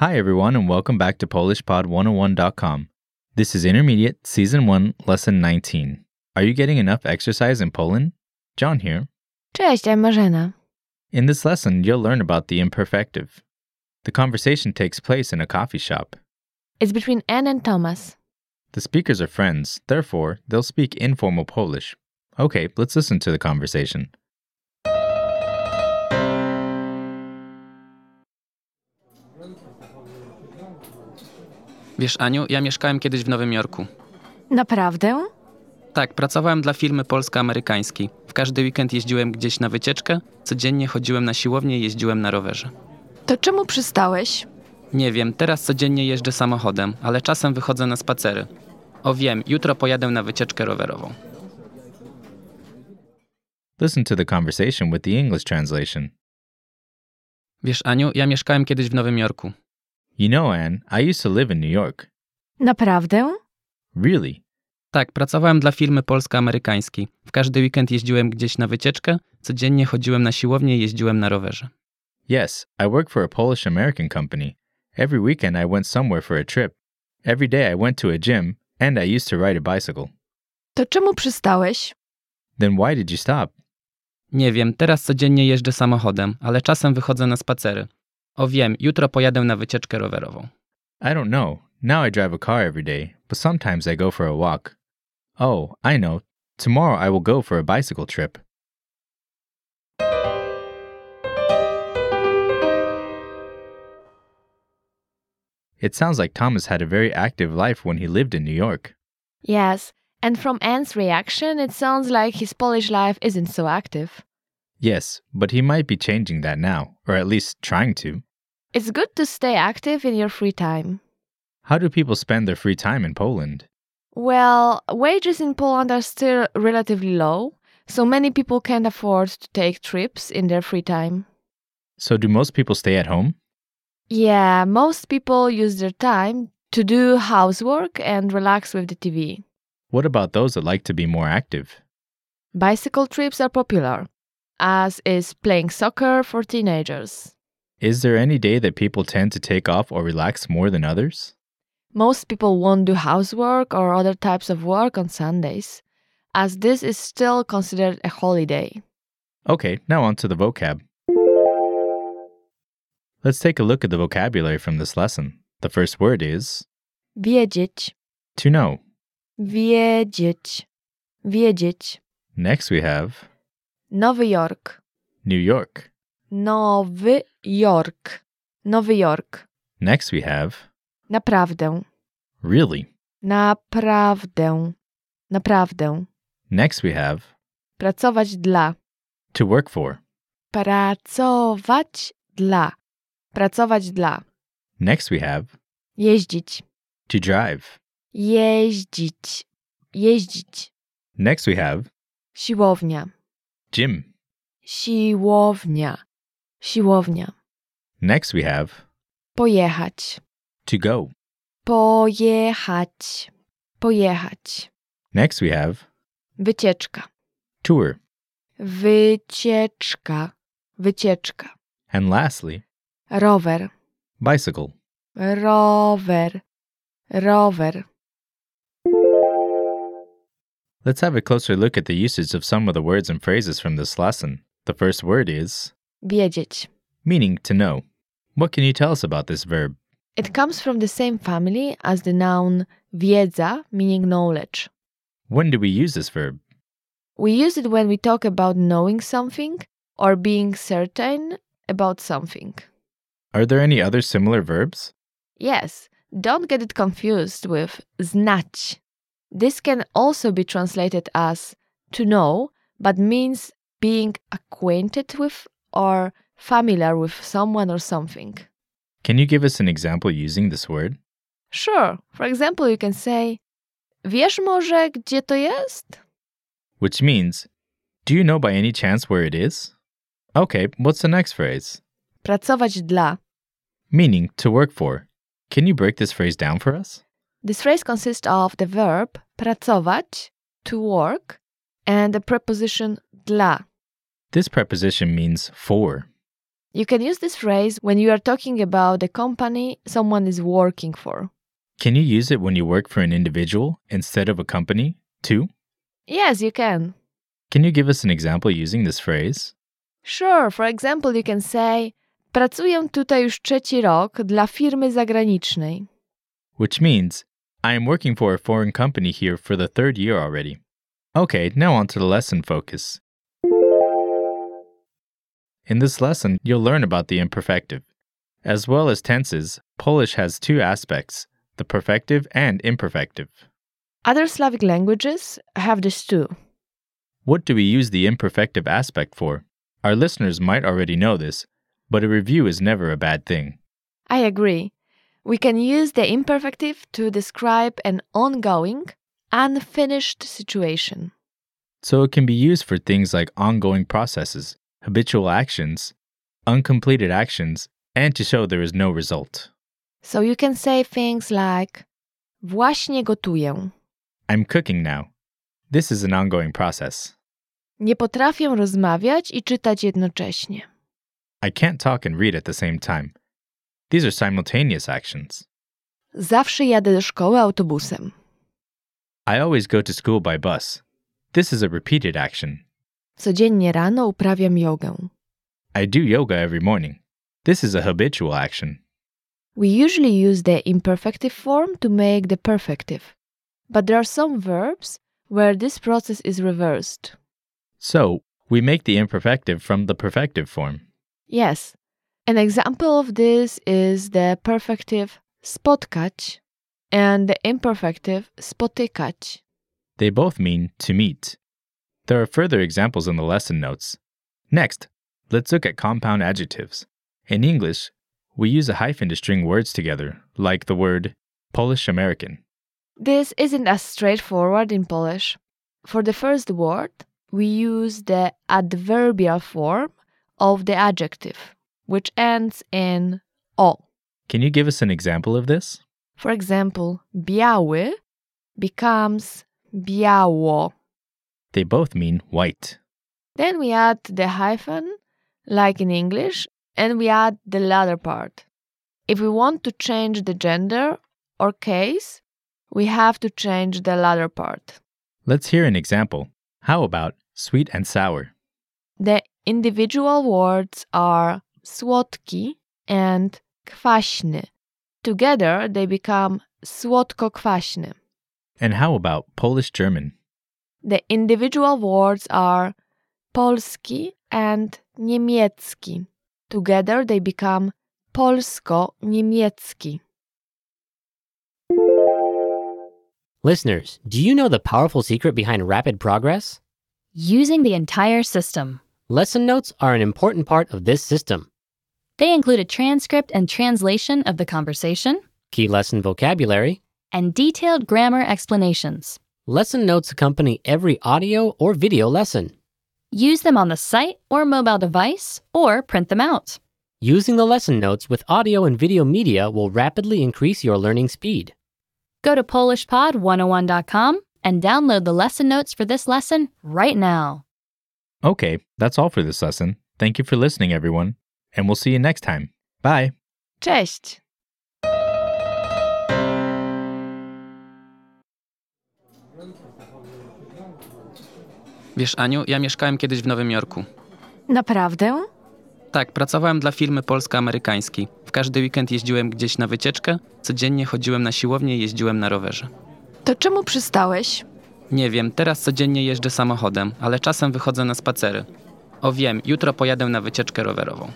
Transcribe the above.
Hi, everyone, and welcome back to PolishPod101.com. This is Intermediate, Season 1, Lesson 19. Are you getting enough exercise in Poland? John here. Cześć, I'm Marzena. In this lesson, you'll learn about the imperfective. The conversation takes place in a coffee shop. It's between Anne and Thomas. The speakers are friends, therefore, they'll speak informal Polish. Okay, let's listen to the conversation. Wiesz, Aniu, ja mieszkałem kiedyś w Nowym Jorku. Naprawdę? Tak, pracowałem dla firmy polsko-amerykańskiej. W każdy weekend jeździłem gdzieś na wycieczkę, codziennie chodziłem na siłownię i jeździłem na rowerze. To czemu przystałeś? Nie wiem, teraz codziennie jeżdżę samochodem, ale czasem wychodzę na spacery. O wiem, jutro pojadę na wycieczkę rowerową. Listen to the conversation with the English translation. Wiesz, Aniu, ja mieszkałem kiedyś w Nowym Jorku. You know, Anne, I used to live in New York. Naprawdę? Really? Tak, pracowałem dla firmy polsko-amerykańskiej. W każdy weekend jeździłem gdzieś na wycieczkę, codziennie chodziłem na siłownię i jeździłem na rowerze. Yes, I work for a Polish American company. Every weekend I went somewhere for a trip. Every day I went to a gym, and I used to ride a bicycle. To czemu przystałeś? Then why did you stop? Nie wiem, teraz codziennie jeżdżę samochodem, ale czasem wychodzę na spacery. O wiem, jutro pojadę na wycieczkę rowerową. I don't know. Now I drive a car every day, but sometimes I go for a walk. Oh, I know. Tomorrow I will go for a bicycle trip. It sounds like Thomas had a very active life when he lived in New York. Yes, and from Anne's reaction, it sounds like his Polish life isn't so active. Yes, but he might be changing that now, or at least trying to. It's good to stay active in your free time. How do people spend their free time in Poland? Well, wages in Poland are still relatively low, so many people can't afford to take trips in their free time. So, do most people stay at home? Yeah, most people use their time to do housework and relax with the TV. What about those that like to be more active? Bicycle trips are popular, as is playing soccer for teenagers. Is there any day that people tend to take off or relax more than others? Most people won't do housework or other types of work on Sundays, as this is still considered a holiday. Okay, now on to the vocab. Let's take a look at the vocabulary from this lesson. The first word is Wiedzieć, to know. wiedzieć, wiedzieć. Next we have Nowy Jork, New York. Nowy Jork, Nowy Jork. Next we have Naprawdę, really. naprawdę, naprawdę. Next we have Pracować dla, to work for. pracować dla, pracować dla. Next we have Jeździć, to drive. jeździć, jeździć. Next we have Siłownia, gym. siłownia, siłownia. Next we have Pojechać, to go. pojechać, pojechać. Next we have Wycieczka, tour. wycieczka, wycieczka. And lastly, Rower, bicycle. rower, rower. Let's have a closer look at the usage of some of the words and phrases from this lesson. The first word is Wiedzieć. meaning to know. What can you tell us about this verb? It comes from the same family as the noun wiedza, meaning knowledge. When do we use this verb? We use it when we talk about knowing something or being certain about something. Are there any other similar verbs? Yes, don't get it confused with znać. This can also be translated as to know, but means being acquainted with or familiar with someone or something. Can you give us an example using this word? Sure, for example, you can say, Wiesz może, gdzie to jest? Which means, do you know by any chance where it is? Okay, what's the next phrase? Pracować dla. Meaning to work for. Can you break this phrase down for us? This phrase consists of the verb pracować, to work, and the preposition dla. This preposition means for. You can use this phrase when you are talking about the company someone is working for. Can you use it when you work for an individual instead of a company, too? Yes, you can. Can you give us an example using this phrase? Sure, for example, you can say Pracuję tutaj już trzeci rok dla firmy zagranicznej. Which means, I am working for a foreign company here for the third year already. Okay, now on to the lesson focus. In this lesson, you'll learn about the imperfective. As well as tenses, Polish has two aspects the perfective and imperfective. Other Slavic languages have this too. What do we use the imperfective aspect for? Our listeners might already know this, but a review is never a bad thing. I agree. We can use the imperfective to describe an ongoing, unfinished situation. So it can be used for things like ongoing processes, habitual actions, uncompleted actions, and to show there is no result. So you can say things like Właśnie gotuję. I'm cooking now. This is an ongoing process. Nie potrafię rozmawiać i czytać jednocześnie. I can't talk and read at the same time. These are simultaneous actions. Zawsze jadę do szkoły autobusem. I always go to school by bus. This is a repeated action. Codziennie rano uprawiam jogę. I do yoga every morning. This is a habitual action. We usually use the imperfective form to make the perfective. But there are some verbs where this process is reversed. So, we make the imperfective from the perfective form. Yes. An example of this is the perfective spotkać and the imperfective spotykać. They both mean to meet. There are further examples in the lesson notes. Next, let's look at compound adjectives. In English, we use a hyphen to string words together, like the word Polish American. This isn't as straightforward in Polish. For the first word, we use the adverbial form of the adjective, which ends in o. Can you give us an example of this? For example, biały becomes biało. They both mean white. Then we add the hyphen, like in English, and we add the latter part. If we want to change the gender or case, we have to change the latter part. Let's hear an example. How about sweet and sour? The individual words are słodki and kwaśny. Together they become słodko-kwaśny. And how about Polish German? The individual words are polski and niemiecki. Together they become polsko-niemiecki. Listeners, do you know the powerful secret behind rapid progress? Using the entire system. Lesson notes are an important part of this system. They include a transcript and translation of the conversation Key lesson vocabulary. and detailed grammar explanations. Lesson notes accompany every audio or video lesson. Use them on the site or mobile device or print them out. Using the lesson notes with audio and video media will rapidly increase your learning speed. Go to PolishPod101.com and download the lesson notes for this lesson right now. Okay, that's all for this lesson. Thank you for listening, everyone, and we'll see you next time. Bye. Cześć! Wiesz, Aniu, ja mieszkałem kiedyś w Nowym Jorku. Naprawdę? Tak, pracowałem dla firmy polsko-amerykańskiej. W każdy weekend jeździłem gdzieś na wycieczkę, codziennie chodziłem na siłownię i jeździłem na rowerze. To czemu przystałeś? Nie wiem, teraz codziennie jeżdżę samochodem, ale czasem wychodzę na spacery. O wiem, jutro pojadę na wycieczkę rowerową.